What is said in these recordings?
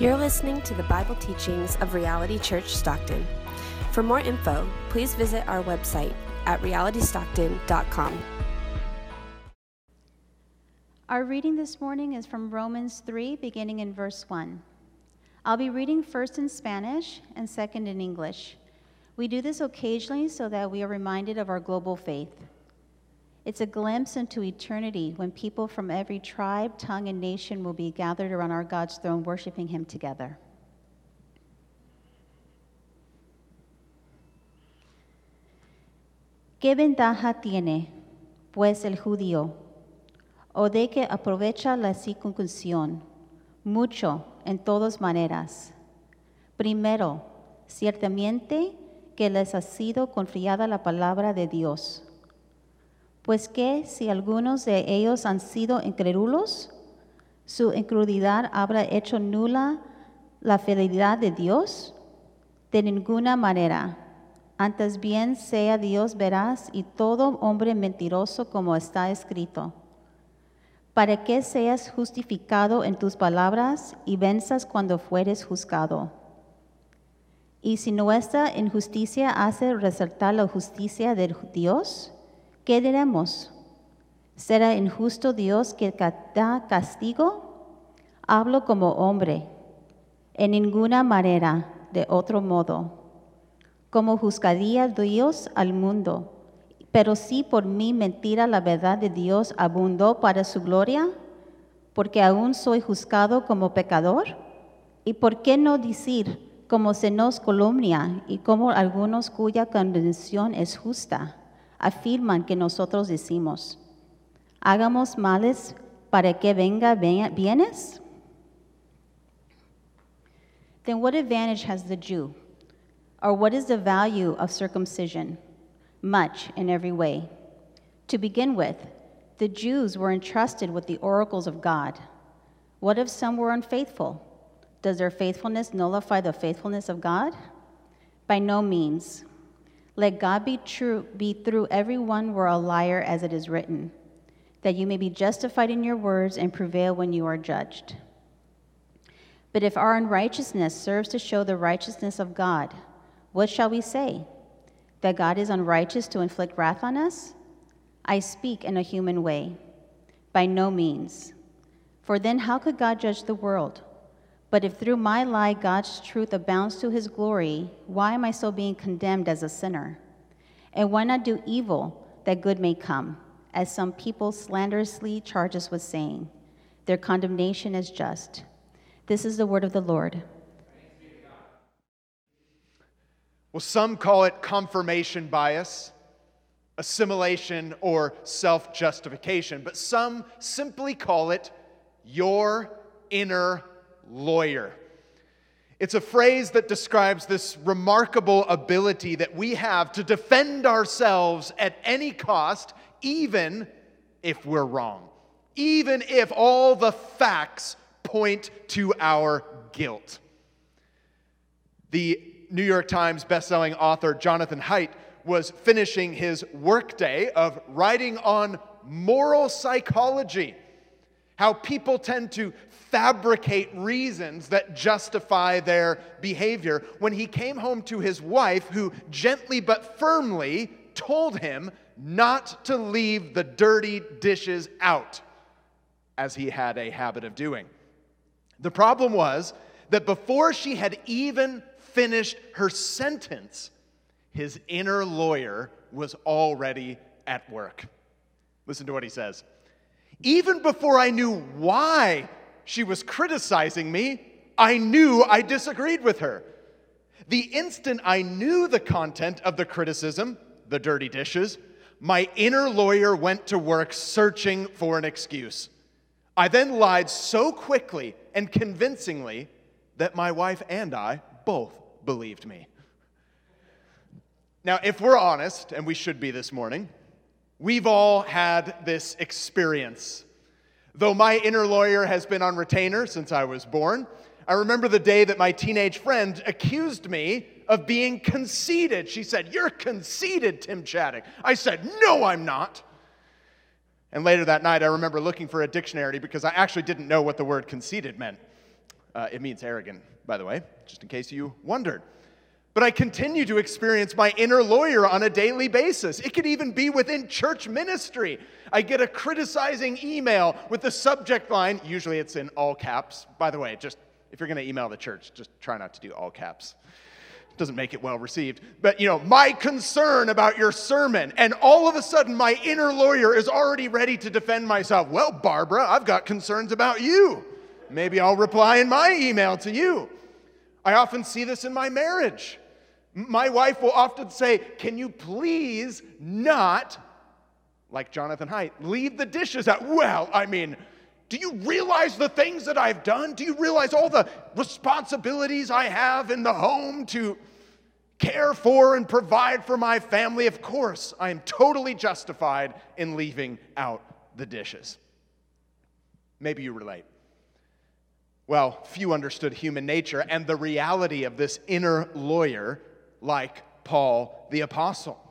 You're listening to the Bible teachings of Reality Church Stockton. For more info, please visit our website at realitystockton.com. Our reading this morning is from Romans 3, beginning in verse 1. I'll be reading first in Spanish and second in English. We do this occasionally so that we are reminded of our global faith. It's a glimpse into eternity when people from every tribe, tongue, and nation will be gathered around our God's throne, worshiping Him together. ¿Qué ventaja tiene, pues, el judío? ¿O de que aprovecha la circuncisión? Mucho, en todas maneras. Primero, ciertamente que les ha sido confiada la palabra de Dios pues que si algunos de ellos han sido incrédulos, su incredulidad habrá hecho nula la fidelidad de Dios? De ninguna manera. Antes bien sea Dios veraz y todo hombre mentiroso como está escrito. Para que seas justificado en tus palabras y venzas cuando fueres juzgado. Y si nuestra injusticia hace resaltar la justicia de Dios, ¿qué diremos? ¿Será injusto Dios que da castigo? Hablo como hombre, en ninguna manera, de otro modo. Como juzgaría Dios al mundo, pero si por mi mentira la verdad de Dios abundó para su gloria, porque aún soy juzgado como pecador. ¿Y por qué no decir, como se nos y como algunos cuya condenación es justa? Afirman que nosotros decimos, hagamos males para que venga bienes? Then what advantage has the Jew? Or what is the value of circumcision? Much in every way. To begin with, the Jews were entrusted with the oracles of God. What if some were unfaithful? Does their faithfulness nullify the faithfulness of God? By no means. Let God be true, be through everyone were a liar, as it is written, that you may be justified in your words and prevail when you are judged. But if our unrighteousness serves to show the righteousness of God, what shall we say? That God is unrighteous to inflict wrath on us? I speak in a human way. By no means. For then how could God judge the world? But if through my lie God's truth abounds to his glory, why am I still being condemned as a sinner? And why not do evil that good may come, as some people slanderously charge us with saying? Their condemnation is just. This is the word of the Lord. Well, some call it confirmation bias, assimilation, or self justification, but some simply call it your inner lawyer. It's a phrase that describes this remarkable ability that we have to defend ourselves at any cost, even if we're wrong, even if all the facts point to our guilt. The New York Times bestselling author Jonathan Haidt was finishing his workday of writing on moral psychology, how people tend to fabricate reasons that justify their behavior when he came home to his wife, who gently but firmly told him not to leave the dirty dishes out, as he had a habit of doing. The problem was that before she had even finished her sentence, his inner lawyer was already at work. Listen to what he says. Even before I knew why she was criticizing me, I knew I disagreed with her. The instant I knew the content of the criticism, the dirty dishes, my inner lawyer went to work searching for an excuse. I then lied so quickly and convincingly that my wife and I both believed me. Now, if we're honest, and we should be this morning, we've all had this experience Though my inner lawyer has been on retainer since I was born, I remember the day that my teenage friend accused me of being conceited. She said, You're conceited, Tim Chaddick. I said, No, I'm not. And later that night, I remember looking for a dictionary because I actually didn't know what the word conceited meant. Uh, it means arrogant, by the way, just in case you wondered. But I continue to experience my inner lawyer on a daily basis. It could even be within church ministry. I get a criticizing email with the subject line, usually it's in all caps. By the way, just if you're going to email the church, just try not to do all caps. It doesn't make it well received. But, you know, my concern about your sermon. And all of a sudden, my inner lawyer is already ready to defend myself. Well, Barbara, I've got concerns about you. Maybe I'll reply in my email to you. I often see this in my marriage. My wife will often say, Can you please not, like Jonathan Haidt, leave the dishes out? Well, I mean, do you realize the things that I've done? Do you realize all the responsibilities I have in the home to care for and provide for my family? Of course, I am totally justified in leaving out the dishes. Maybe you relate. Well, few understood human nature and the reality of this inner lawyer like Paul the Apostle.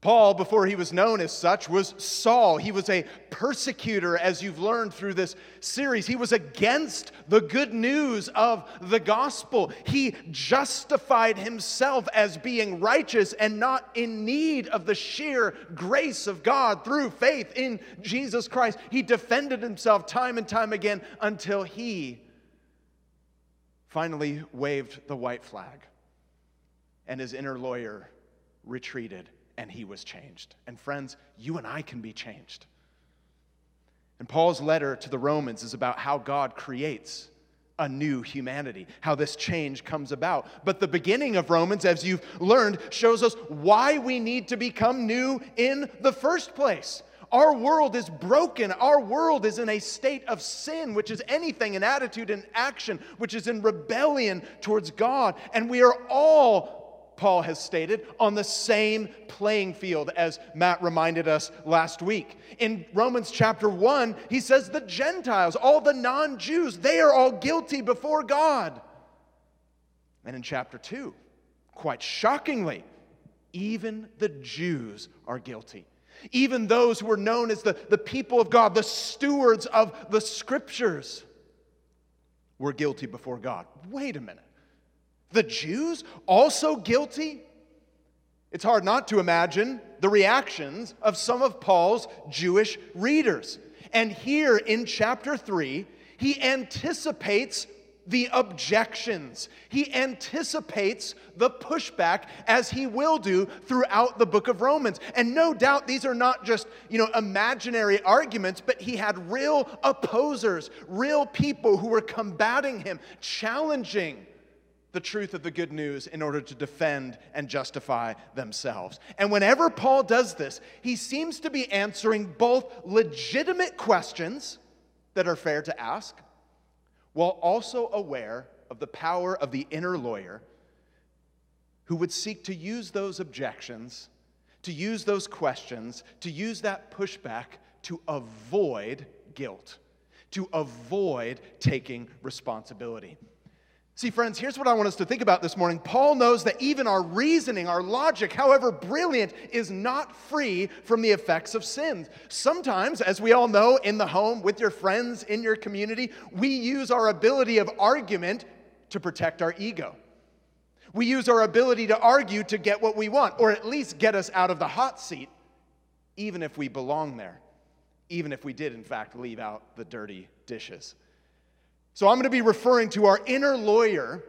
Paul, before he was known as such, was Saul. He was a persecutor, as you've learned through this series. He was against the good news of the gospel. He justified himself as being righteous and not in need of the sheer grace of God through faith in Jesus Christ. He defended himself time and time again until he finally waved the white flag and his inner lawyer retreated and he was changed. And friends, you and I can be changed. And Paul's letter to the Romans is about how God creates a new humanity, how this change comes about. But the beginning of Romans, as you've learned, shows us why we need to become new in the first place. Our world is broken. Our world is in a state of sin, which is anything, an attitude, an action, which is in rebellion towards God. And we are all Paul has stated, on the same playing field as Matt reminded us last week. In Romans chapter 1, he says the Gentiles, all the non Jews, they are all guilty before God. And in chapter 2, quite shockingly, even the Jews are guilty. Even those who are known as the, the people of God, the stewards of the scriptures, were guilty before God. Wait a minute. The Jews also guilty? It's hard not to imagine the reactions of some of Paul's Jewish readers. And here in chapter 3, he anticipates the objections. He anticipates the pushback as he will do throughout the book of Romans. And no doubt these are not just, you know, imaginary arguments, but he had real opposers, real people who were combating him, challenging the truth of the good news in order to defend and justify themselves. And whenever Paul does this, he seems to be answering both legitimate questions that are fair to ask, while also aware of the power of the inner lawyer who would seek to use those objections, to use those questions, to use that pushback to avoid guilt, to avoid taking responsibility. See, friends, here's what I want us to think about this morning. Paul knows that even our reasoning, our logic, however brilliant, is not free from the effects of sin. Sometimes, as we all know, in the home, with your friends, in your community, we use our ability of argument to protect our ego. We use our ability to argue to get what we want, or at least get us out of the hot seat, even if we belong there, even if we did, in fact, leave out the dirty dishes. So I'm going to be referring to our inner lawyer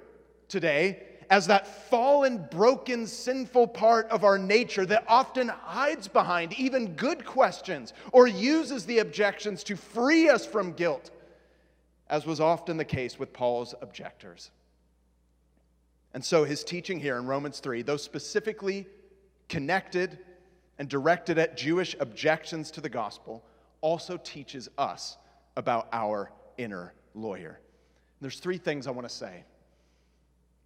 today as that fallen, broken, sinful part of our nature that often hides behind even good questions or uses the objections to free us from guilt, as was often the case with Paul's objectors. And so his teaching here in Romans 3, though specifically connected and directed at Jewish objections to the gospel, also teaches us about our inner lawyer. There's three things I want to say,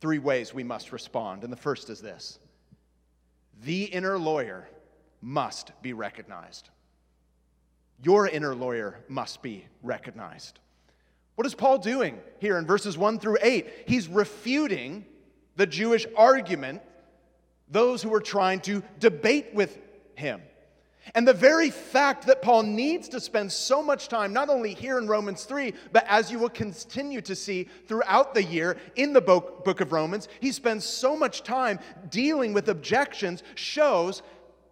three ways we must respond. And the first is this the inner lawyer must be recognized. Your inner lawyer must be recognized. What is Paul doing here in verses 1 through 8? He's refuting the Jewish argument, those who were trying to debate with him. And the very fact that Paul needs to spend so much time, not only here in Romans 3, but as you will continue to see throughout the year in the book, of Romans, he spends so much time dealing with objections, shows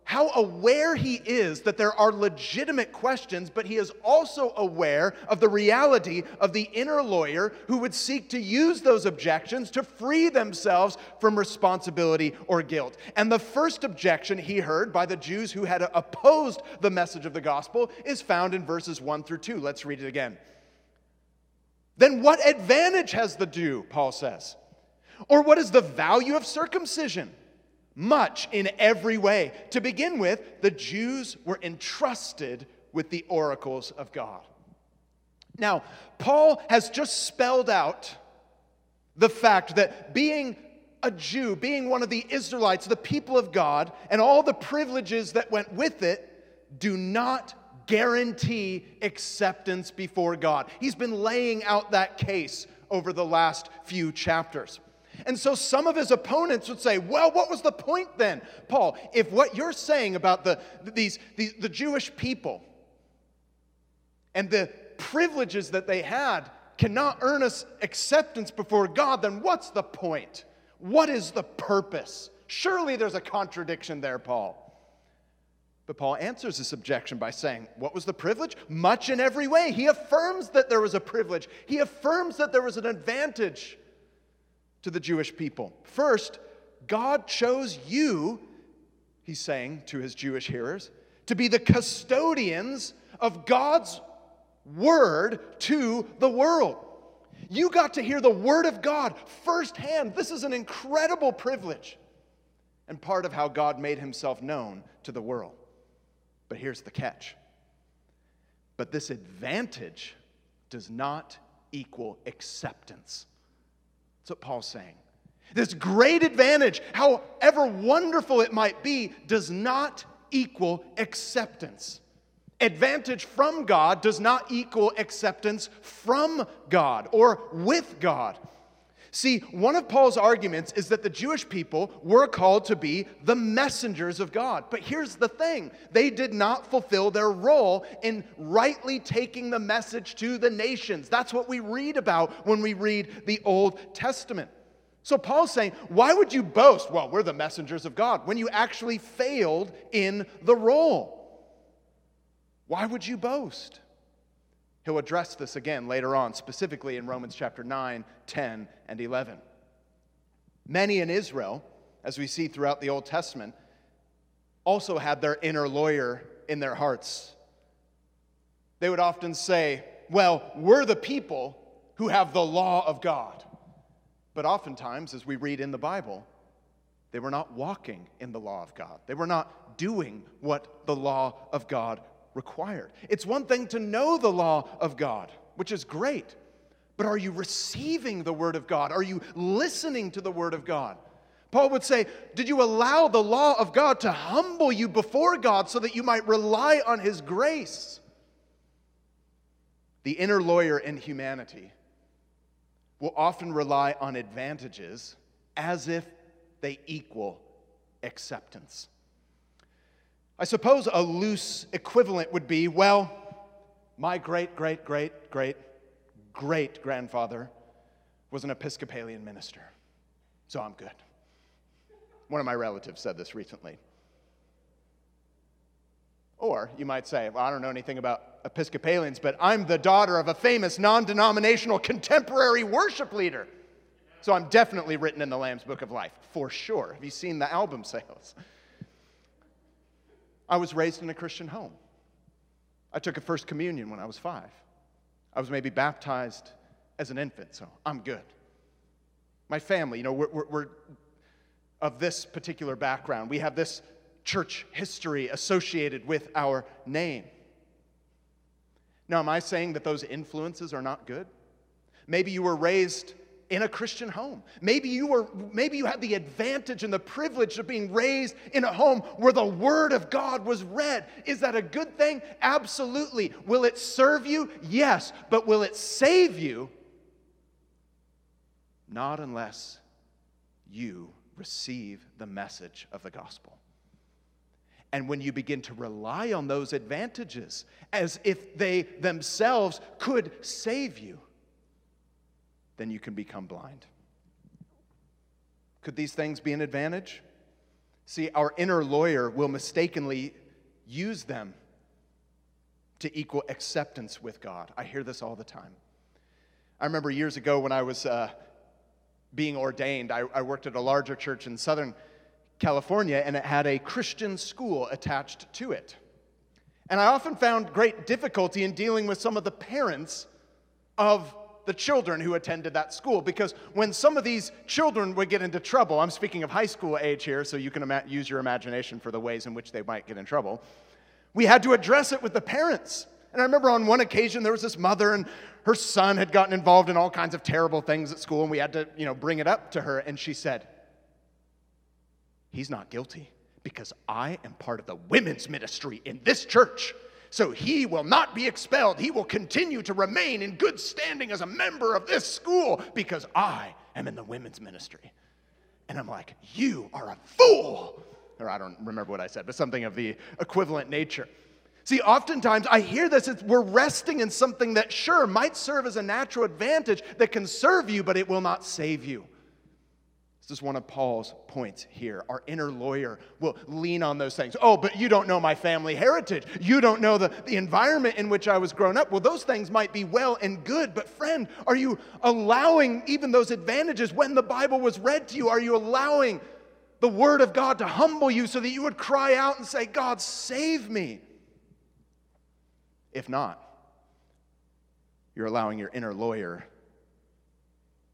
how aware he is that there are legitimate questions, but he is also aware of the reality of the inner lawyer who would seek to use those objections to free themselves from responsibility or guilt. And the first objection he heard by the Jews who had opposed the message of the gospel is found in verses 1 through 2. Let's read it again. Then what advantage has the Jew, Paul says? Or what is the value of circumcision? Much in every way. To begin with, the Jews were entrusted with the oracles of God. Now, Paul has just spelled out the fact that being a Jew, being one of the Israelites, the people of God, and all the privileges that went with it do not guarantee acceptance before God. He's been laying out that case over the last few chapters. And so some of his opponents would say, well, what was the point then, Paul? If what you're saying about the, these, these, the Jewish people and the privileges that they had cannot earn us acceptance before God, then what's the point? What is the purpose? Surely there's a contradiction there, Paul. But Paul answers this objection by saying, What was the privilege? Much in every way. He affirms that there was a privilege, he affirms that there was an advantage to the Jewish people. First, God chose you, he's saying to his Jewish hearers, to be the custodians of God's word to the world. You got to hear the word of God firsthand. This is an incredible privilege and part of how God made himself known to the world. But here's the catch. But this advantage does not equal acceptance. That's what Paul's saying. This great advantage, however wonderful it might be, does not equal acceptance. Advantage from God does not equal acceptance from God or with God. See, one of Paul's arguments is that the Jewish people were called to be the messengers of God. But here's the thing they did not fulfill their role in rightly taking the message to the nations. That's what we read about when we read the Old Testament. So Paul's saying, why would you boast? Well, we're the messengers of God when you actually failed in the role. Why would you boast? He'll address this again later on, specifically in Romans chapter 9, 10, and 11. Many in Israel, as we see throughout the Old Testament, also had their inner lawyer in their hearts. They would often say, Well, we're the people who have the law of God. But oftentimes, as we read in the Bible, they were not walking in the law of God. They were not doing what the law of God required. It's one thing to know the law of God, which is great, but are you receiving the Word of God? Are you listening to the Word of God? Paul would say, Did you allow the law of God to humble you before God so that you might rely on His grace? The inner lawyer in humanity will often rely on advantages as if they equal acceptance. I suppose a loose equivalent would be well, my great, great, great, great, great grandfather was an Episcopalian minister, so I'm good. One of my relatives said this recently. Or you might say, well, I don't know anything about Episcopalians, but I'm the daughter of a famous non denominational contemporary worship leader. So I'm definitely written in the Lamb's Book of Life, for sure. Have you seen the album sales? I was raised in a Christian home. I took a first communion when I was five. I was maybe baptized as an infant, so I'm good. My family, you know, we're, we're, we're of this particular background. We have this church history associated with our name. Now, am I saying that those influences are not good? Maybe you were raised in a Christian home. Maybe you were maybe you had the advantage and the privilege of being raised in a home where the word of God was read. Is that a good thing? Absolutely. Will it serve you? Yes, but will it save you? Not unless you receive the message of the gospel. And when you begin to rely on those advantages as if they themselves could save you, then you can become blind. Could these things be an advantage? See, our inner lawyer will mistakenly use them to equal acceptance with God. I hear this all the time. I remember years ago when I was uh, being ordained, I, I worked at a larger church in Southern California, and it had a Christian school attached to it. And I often found great difficulty in dealing with some of the parents of the children who attended that school because when some of these children would get into trouble, I'm speaking of high school age here, so you can ima- use your imagination for the ways in which they might get in trouble. We had to address it with the parents. And I remember on one occasion there was this mother and her son had gotten involved in all kinds of terrible things at school, and we had to, you know, bring it up to her, and she said, He's not guilty because I am part of the women's ministry in this church. So he will not be expelled. He will continue to remain in good standing as a member of this school because I am in the women's ministry. And I'm like, You are a fool. Or I don't remember what I said, but something of the equivalent nature. See, oftentimes I hear this, we're resting in something that sure might serve as a natural advantage that can serve you, but it will not save you. This is one of Paul's points here. Our inner lawyer will lean on those things. Oh, but you don't know my family heritage. You don't know the, the environment in which I was grown up. Well, those things might be well and good, but friend, are you allowing even those advantages when the Bible was read to you? Are you allowing the Word of God to humble you so that you would cry out and say, God, save me? If not, you're allowing your inner lawyer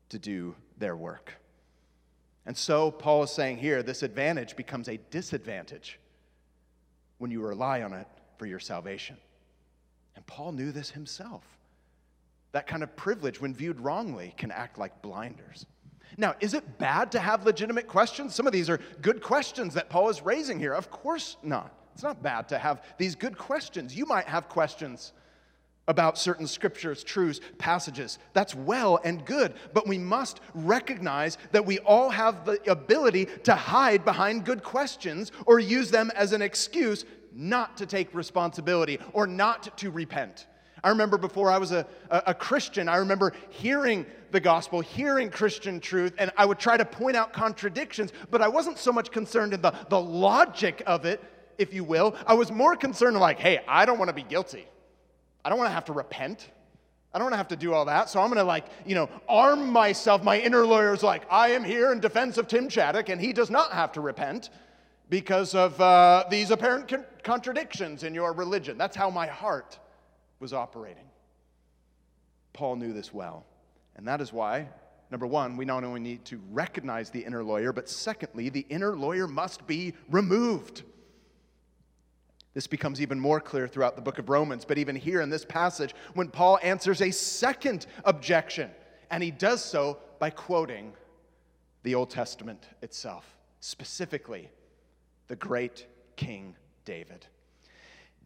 to do their work. And so, Paul is saying here this advantage becomes a disadvantage when you rely on it for your salvation. And Paul knew this himself. That kind of privilege, when viewed wrongly, can act like blinders. Now, is it bad to have legitimate questions? Some of these are good questions that Paul is raising here. Of course not. It's not bad to have these good questions. You might have questions about certain scriptures, truths, passages. That's well and good, but we must recognize that we all have the ability to hide behind good questions or use them as an excuse not to take responsibility or not to repent. I remember before I was a, a, a, Christian, I remember hearing the gospel, hearing Christian truth, and I would try to point out contradictions, but I wasn't so much concerned in the, the logic of it, if you will. I was more concerned, like, hey, I don't want to be guilty. I don't want to have to repent. I don't want to have to do all that. So I'm going to, like, you know, arm myself. My inner lawyer's like, I am here in defense of Tim Chaddick, and he does not have to repent because of uh, these apparent con- contradictions in your religion. That's how my heart was operating. Paul knew this well. And that is why, number one, we not only need to recognize the inner lawyer, but secondly, the inner lawyer must be removed. This becomes even more clear throughout the book of Romans, but even here in this passage, when Paul answers a second objection, and he does so by quoting the Old Testament itself, specifically the great King David.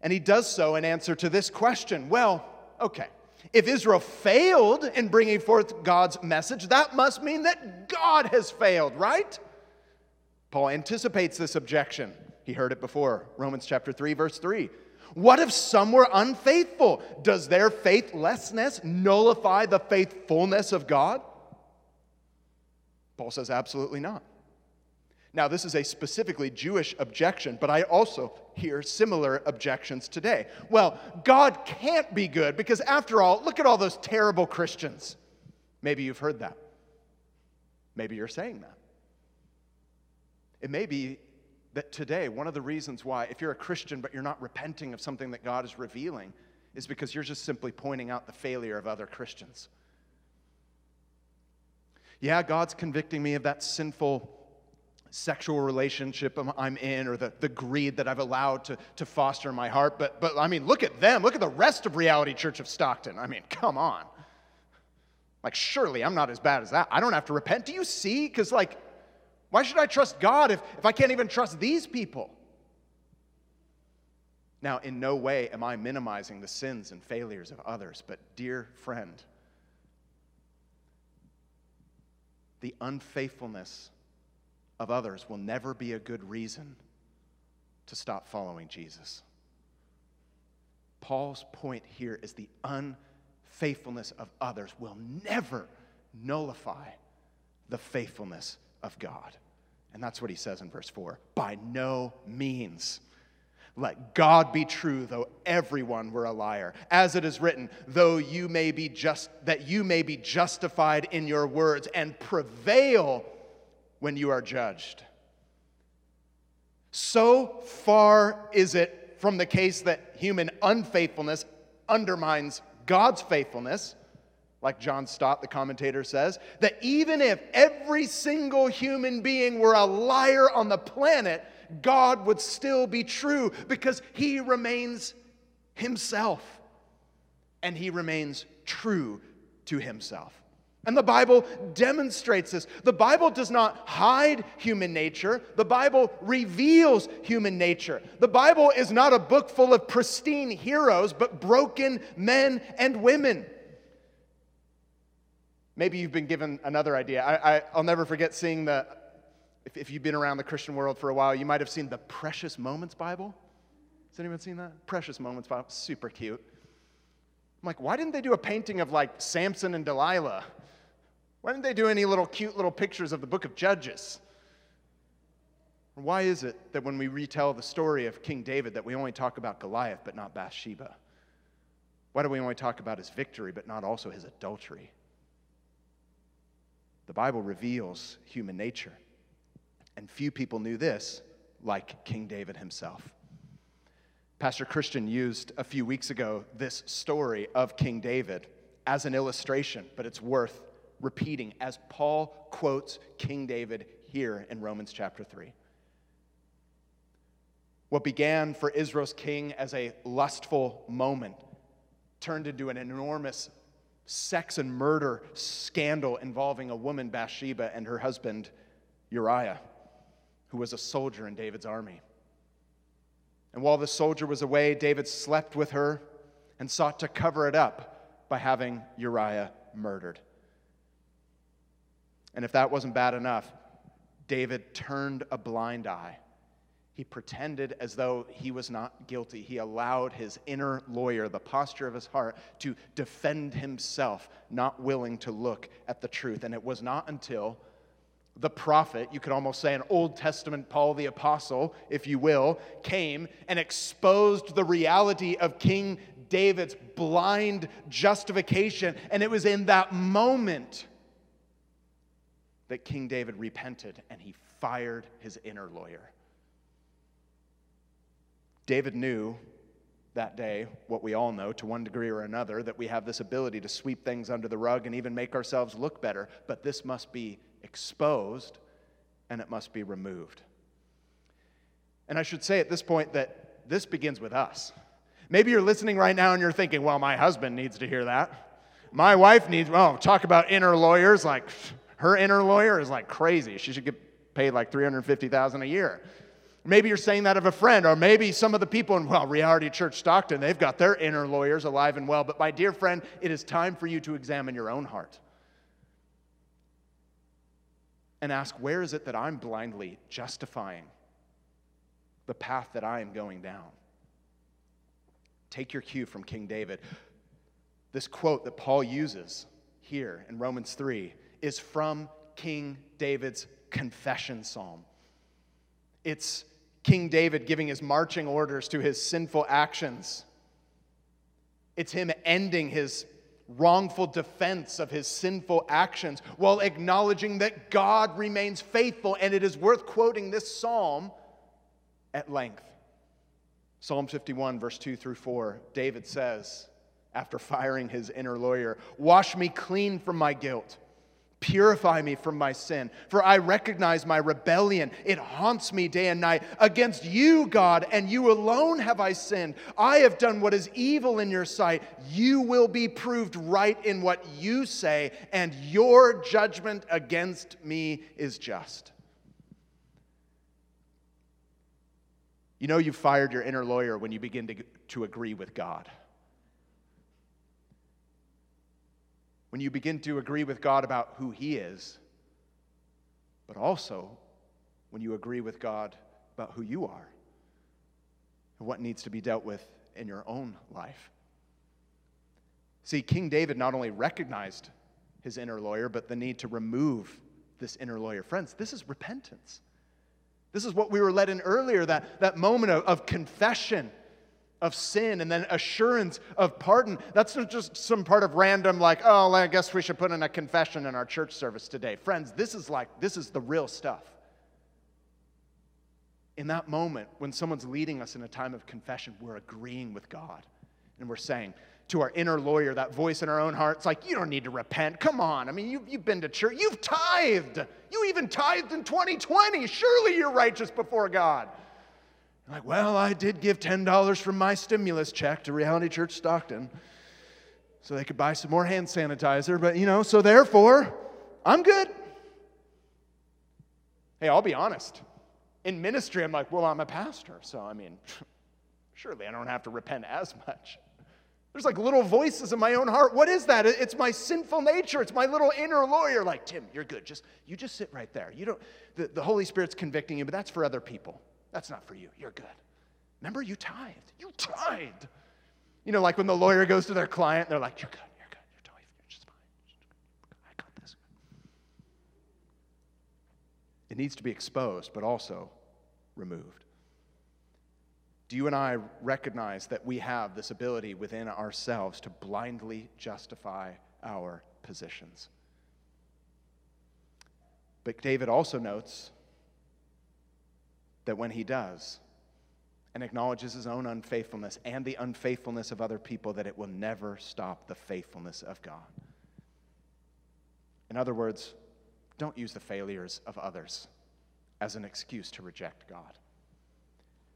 And he does so in answer to this question well, okay, if Israel failed in bringing forth God's message, that must mean that God has failed, right? Paul anticipates this objection he heard it before. Romans chapter 3, verse 3. What if some were unfaithful? Does their faithlessness nullify the faithfulness of God? Paul says, absolutely not. Now, this is a specifically Jewish objection, but I also hear similar objections today. Well, God can't be good because, after all, look at all those terrible Christians. Maybe you've heard that. Maybe you're saying that. It may be that today, one of the reasons why, if you're a Christian but you're not repenting of something that God is revealing, is because you're just simply pointing out the failure of other Christians. Yeah, God's convicting me of that sinful sexual relationship I'm in or the, the greed that I've allowed to, to foster in my heart. But, but I mean, look at them. Look at the rest of Reality Church of Stockton. I mean, come on. Like, surely I'm not as bad as that. I don't have to repent. Do you see? Because, like, why should I trust God if, if I can't even trust these people? Now, in no way am I minimizing the sins and failures of others, but dear friend, the unfaithfulness of others will never be a good reason to stop following Jesus. Paul's point here is the unfaithfulness of others will never nullify the faithfulness of God. And that's what he says in verse 4 by no means. Let God be true, though everyone were a liar. As it is written, though you may be just that you may be justified in your words and prevail when you are judged. So far is it from the case that human unfaithfulness undermines God's faithfulness, like John Stott, the commentator, says, that even if every single human being were a liar on the planet, God would still be true because he remains himself and he remains true to himself. And the Bible demonstrates this. The Bible does not hide human nature, the Bible reveals human nature. The Bible is not a book full of pristine heroes, but broken men and women. Maybe you've been given another idea. I, will never forget seeing the, if, if you've been around the Christian world for a while, you might have seen the Precious Moments Bible. Has anyone seen that? Precious Moments Bible, super cute. I'm like, why didn't they do a painting of like Samson and Delilah? Why didn't they do any little cute little pictures of the book of Judges? Why is it that when we retell the story of King David that we only talk about Goliath but not Bathsheba? Why do we only talk about his victory but not also his adultery? The Bible reveals human nature. And few people knew this like King David himself. Pastor Christian used a few weeks ago this story of King David as an illustration, but it's worth repeating as Paul quotes King David here in Romans chapter 3. What began for Israel's king as a lustful moment turned into an enormous sex and murder scandal involving a woman, Bathsheba, and her husband, Uriah, who was a soldier in David's army. And while the soldier was away, David slept with her and sought to cover it up by having Uriah murdered. And if that wasn't bad enough, David turned a blind eye. He pretended as though he was not guilty. He allowed his inner lawyer, the posture of his heart, to defend himself, not willing to look at the truth. And it was not until the prophet, you could almost say an Old Testament Paul the Apostle, if you will, came and exposed the reality of King David's blind justification. And it was in that moment that King David repented and he fired his inner lawyer. David knew that day what we all know to one degree or another that we have this ability to sweep things under the rug and even make ourselves look better, but this must be exposed and it must be removed. And I should say at this point that this begins with us. Maybe you're listening right now and you're thinking, well, my husband needs to hear that. My wife needs, well, talk about inner lawyers. Like, her inner lawyer is like crazy. She should get paid like 350,000 a year. Maybe you're saying that of a friend, or maybe some of the people in, well, Reality Church Stockton, they've got their inner lawyers alive and well. But my dear friend, it is time for you to examine your own heart and ask, where is it that I'm blindly justifying the path that I am going down? Take your cue from King David. This quote that Paul uses here in Romans 3 is from King David's confession psalm. It's King David giving his marching orders to his sinful actions. It's him ending his wrongful defense of his sinful actions while acknowledging that God remains faithful. And it is worth quoting this psalm at length. Psalm 51, verse 2 through 4, David says, after firing his inner lawyer, Wash me clean from my guilt Purify me from my sin, for I recognize my rebellion. It haunts me day and night. Against you, God, and you alone have I sinned. I have done what is evil in your sight. You will be proved right in what you say, and your judgment against me is just. You know, you've fired your inner lawyer when you begin to, to agree with God. When you begin to agree with God about who He is, but also when you agree with God about who you are. and what needs to be dealt with in your own life. See, King David not only recognized his inner lawyer, but the need to remove this inner lawyer. Friends, this is repentance. This is what we were led in earlier that, that moment of, of confession of sin and then assurance of pardon. That's not just some part of random, like, oh, I guess we should put in a confession in our church service today. Friends, this is like, this is the real stuff. In that moment, when someone's leading us in a time of confession, we're agreeing with God and we're saying, to our inner lawyer, that voice in our own heart. It's like, you don't need to repent. Come on. I mean, you've, you've been to church. You've tithed. You even tithed in 2020. Surely you're righteous before God. You're like, well, I did give $10 from my stimulus check to Reality Church Stockton so they could buy some more hand sanitizer. But, you know, so therefore, I'm good. Hey, I'll be honest. In ministry, I'm like, well, I'm a pastor. So, I mean, surely I don't have to repent as much. There's like little voices in my own heart. What is that? It's my sinful nature. It's my little inner lawyer. Like, Tim, you're good. Just you just sit right there. You don't the, the Holy Spirit's convicting you, but that's for other people. That's not for you. You're good. Remember, you tithed. You tithed. You know, like when the lawyer goes to their client, they're like, You're good, you're good, you're tithed, you're just fine. I got this. It needs to be exposed, but also removed. Do you and I recognize that we have this ability within ourselves to blindly justify our positions? But David also notes that when he does and acknowledges his own unfaithfulness and the unfaithfulness of other people, that it will never stop the faithfulness of God. In other words, don't use the failures of others as an excuse to reject God.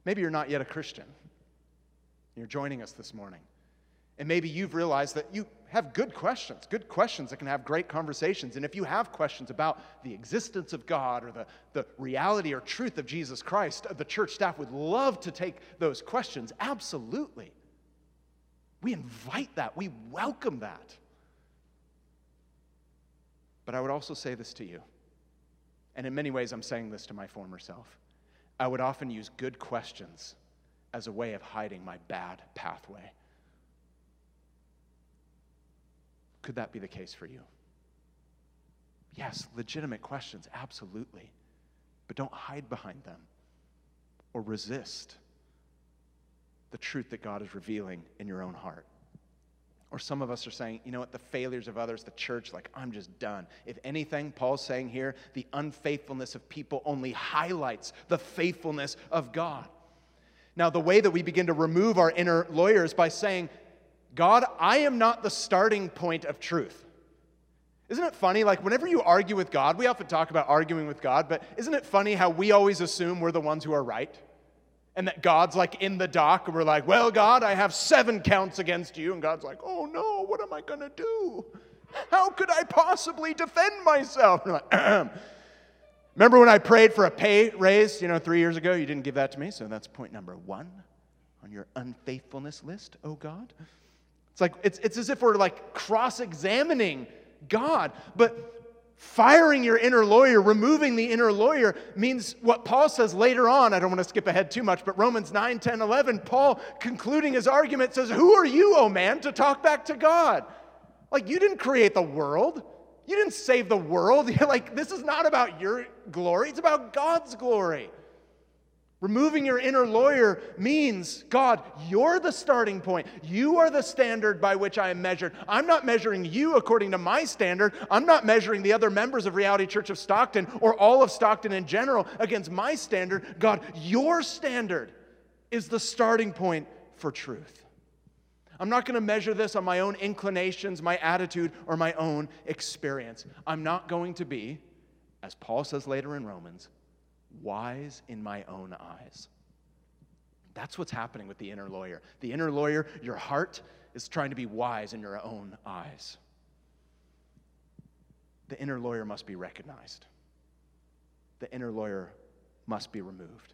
Maybe you're not yet a Christian. You're joining us this morning. And maybe you've realized that you have good questions, good questions that can have great conversations. And if you have questions about the existence of God or the, the reality or truth of Jesus Christ, the church staff would love to take those questions. Absolutely. We invite that, we welcome that. But I would also say this to you, and in many ways, I'm saying this to my former self. I would often use good questions as a way of hiding my bad pathway. Could that be the case for you? Yes, legitimate questions, absolutely. But don't hide behind them or resist the truth that God is revealing in your own heart. Or some of us are saying, you know what, the failures of others, the church, like, I'm just done. If anything, Paul's saying here, the unfaithfulness of people only highlights the faithfulness of God. Now, the way that we begin to remove our inner lawyers by saying, God, I am not the starting point of truth. Isn't it funny? Like, whenever you argue with God, we often talk about arguing with God, but isn't it funny how we always assume we're the ones who are right? and that God's like in the dock, and we're like, Well, God, I have seven counts against you. And God's like, Oh no, what am I going to do? How could I possibly defend myself? And like, Ahem. Remember when I prayed for a pay raise, you know, three years ago? You didn't give that to me, so that's point number one on your unfaithfulness list, oh God. It's like, it's, it's as if we're like cross examining God. But Firing your inner lawyer, removing the inner lawyer, means what Paul says later on. I don't want to skip ahead too much, but Romans 9, 10, 11, Paul, concluding his argument, says, Who are you, oh man, to talk back to God? Like, you didn't create the world. You didn't save the world. You're like, this is not about your glory, it's about God's glory. Removing your inner lawyer means, God, you're the starting point. You are the standard by which I am measured. I'm not measuring you according to my standard. I'm not measuring the other members of Reality Church of Stockton or all of Stockton in general against my standard. God, your standard is the starting point for truth. I'm not going to measure this on my own inclinations, my attitude, or my own experience. I'm not going to be, as Paul says later in Romans, wise in my own eyes. That's what's happening with the inner lawyer. The inner lawyer, your heart, is trying to be wise in your own eyes. The inner lawyer must be recognized. The inner lawyer must be removed.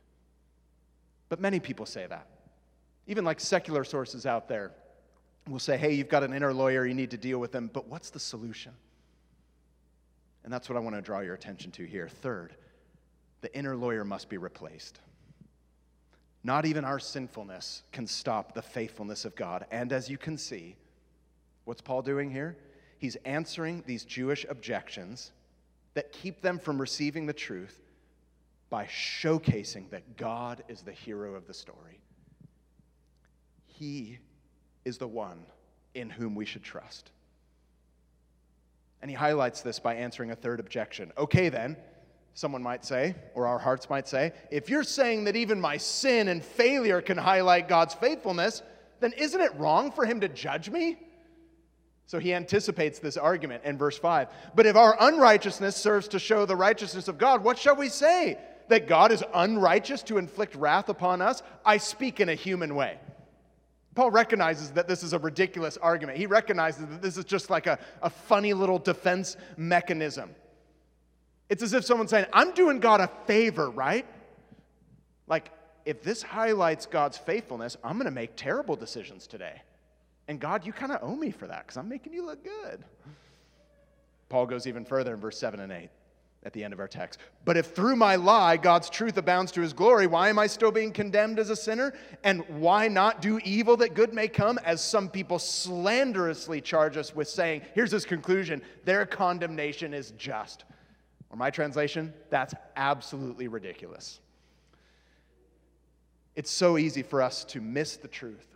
But many people say that. Even like secular sources out there will say, hey, you've got an inner lawyer, you need to deal with them, but what's the solution? And that's what I want to draw your attention to here. Third, the inner lawyer must be replaced. Not even our sinfulness can stop the faithfulness of God. And as you can see, what's Paul doing here? He's answering these Jewish objections that keep them from receiving the truth by showcasing that God is the hero of the story. He is the one in whom we should trust. And he highlights this by answering a third objection. Okay, then, someone might say, or our hearts might say, if you're saying that even my sin and failure can highlight God's faithfulness, then isn't it wrong for him to judge me? So he anticipates this argument in verse 5. But if our unrighteousness serves to show the righteousness of God, what shall we say? That God is unrighteous to inflict wrath upon us? I speak in a human way. Paul recognizes that this is a ridiculous argument. He recognizes that this is just like a, a funny little defense mechanism. It's as if someone's saying, I'm doing God a favor, right? Like, if this highlights God's faithfulness, I'm going to make terrible decisions today. And God, you kind of owe me for that because I'm making you look good. Paul goes even further in verse 7 and 8 at the end of our text. But if through my lie God's truth abounds to his glory, why am I still being condemned as a sinner? And why not do evil that good may come? As some people slanderously charge us with saying, here's his conclusion their condemnation is just. Or my translation, that's absolutely ridiculous. It's so easy for us to miss the truth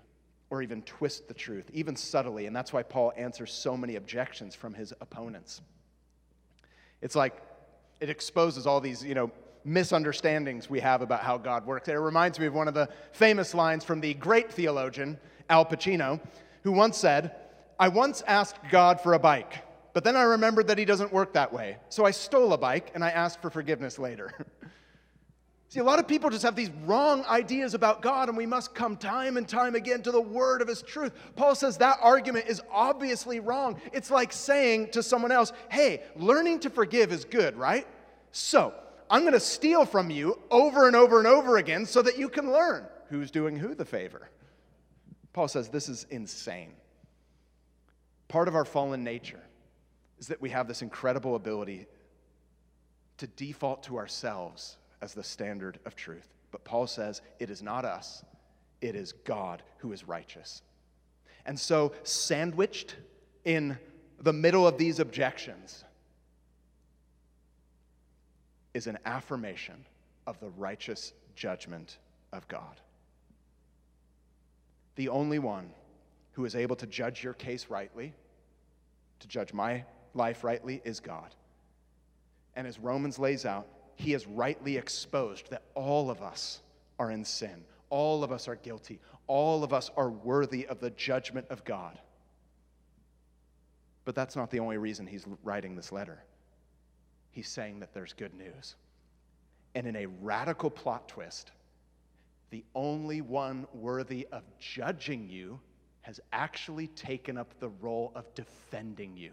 or even twist the truth, even subtly. And that's why Paul answers so many objections from his opponents. It's like it exposes all these, you know, misunderstandings we have about how God works. It reminds me of one of the famous lines from the great theologian Al Pacino, who once said, I once asked God for a bike, but then I remembered that he doesn't work that way. So I stole a bike and I asked for forgiveness later. See, a lot of people just have these wrong ideas about God, and we must come time and time again to the word of his truth. Paul says that argument is obviously wrong. It's like saying to someone else, hey, learning to forgive is good, right? So, I'm going to steal from you over and over and over again so that you can learn who's doing who the favor. Paul says this is insane. Part of our fallen nature is that we have this incredible ability to default to ourselves as the standard of truth. But Paul says it is not us, it is God who is righteous. And so, sandwiched in the middle of these objections is an affirmation of the righteous judgment of God. The only one who is able to judge your case rightly, to judge my life rightly, is God. And as Romans lays out, he has rightly exposed that all of us are in sin. All of us are guilty. All of us are worthy of the judgment of God. But that's not the only reason he's writing this letter. He's saying that there's good news. And in a radical plot twist, the only one worthy of judging you has actually taken up the role of defending you.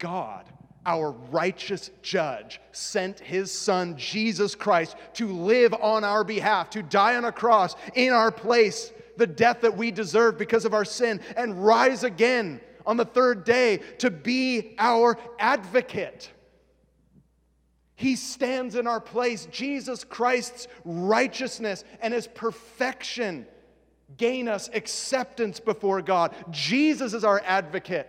God our righteous judge, sent his son, Jesus Christ, to live on our behalf, to die on a cross in our place, the death that we deserve because of our sin, and rise again on the third day to be our advocate. He stands in our place. Jesus Christ's righteousness and his perfection gain us acceptance before God. Jesus is our advocate.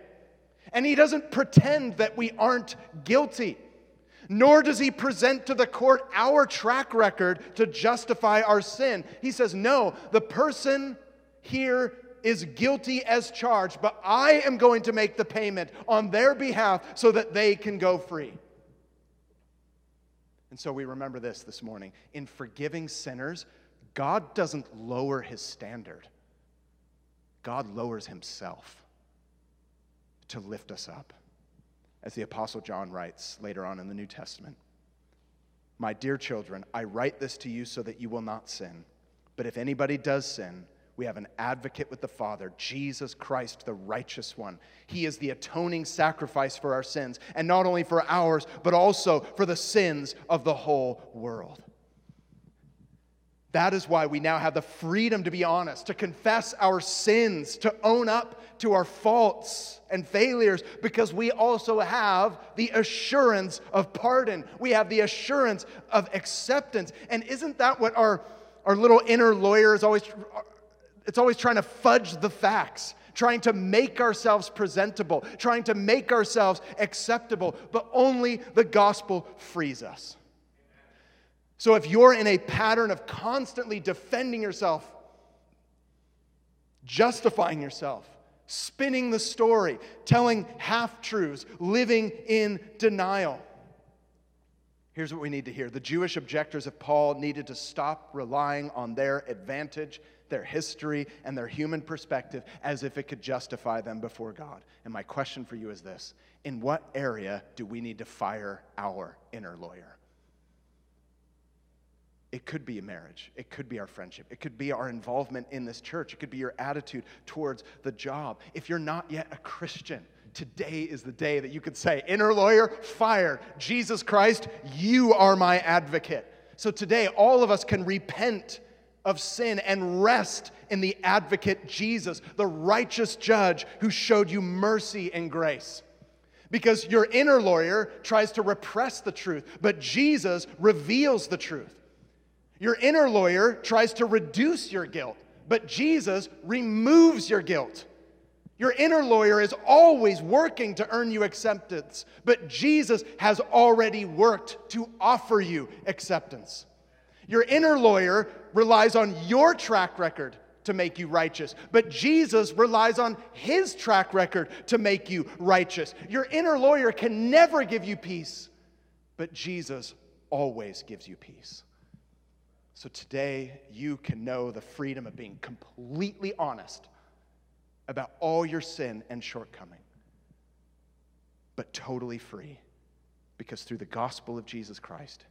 And he doesn't pretend that we aren't guilty, nor does he present to the court our track record to justify our sin. He says, No, the person here is guilty as charged, but I am going to make the payment on their behalf so that they can go free. And so we remember this this morning. In forgiving sinners, God doesn't lower his standard, God lowers himself to lift us up. As the Apostle John writes later on in the New Testament My dear children, I write this to you so that you will not sin. But if anybody does sin, we have an advocate with the Father, Jesus Christ, the righteous one. He is the atoning sacrifice for our sins, and not only for ours, but also for the sins of the whole world. That is why we now have the freedom to be honest, to confess our sins, to own up to our faults and failures, because we also have the assurance of pardon. We have the assurance of acceptance. And isn't that what our, our little inner lawyer is always, it's always trying to fudge the facts, trying to make ourselves presentable, trying to make ourselves acceptable, but only the gospel frees us. So if you're in a pattern of constantly defending yourself, justifying yourself, spinning the story, telling half truths, living in denial, here's what we need to hear. The Jewish objectors of Paul needed to stop relying on their advantage, their history, and their human perspective as if it could justify them before God. And my question for you is this In what area do we need to fire our inner lawyer? It could be a marriage. It could be our friendship. It could be our involvement in this church. It could be your attitude towards the job. If you're not yet a Christian, today is the day that you could say, Inner lawyer, fire. Jesus Christ, you are my advocate. So today, all of us can repent of sin and rest in the advocate Jesus, the righteous judge who showed you mercy and grace. Because your inner lawyer tries to repress the truth, but Jesus reveals the truth. Your inner lawyer tries to reduce your guilt, but Jesus removes your guilt. Your inner lawyer is always working to earn you acceptance, but Jesus has already worked to offer you acceptance. Your inner lawyer relies on your track record to make you righteous, but Jesus relies on his track record to make you righteous. Your inner lawyer can never give you peace, but Jesus always gives you peace. So today, you can know the freedom of being completely honest about all your sin and shortcoming, but totally free because through the gospel of Jesus Christ,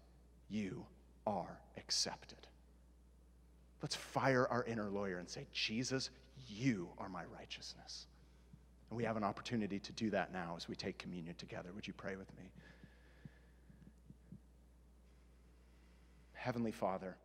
you are accepted. Let's fire our inner lawyer and say, Jesus, you are my righteousness. And we have an opportunity to do that now as we take communion together. Would you pray with me? Heavenly Father,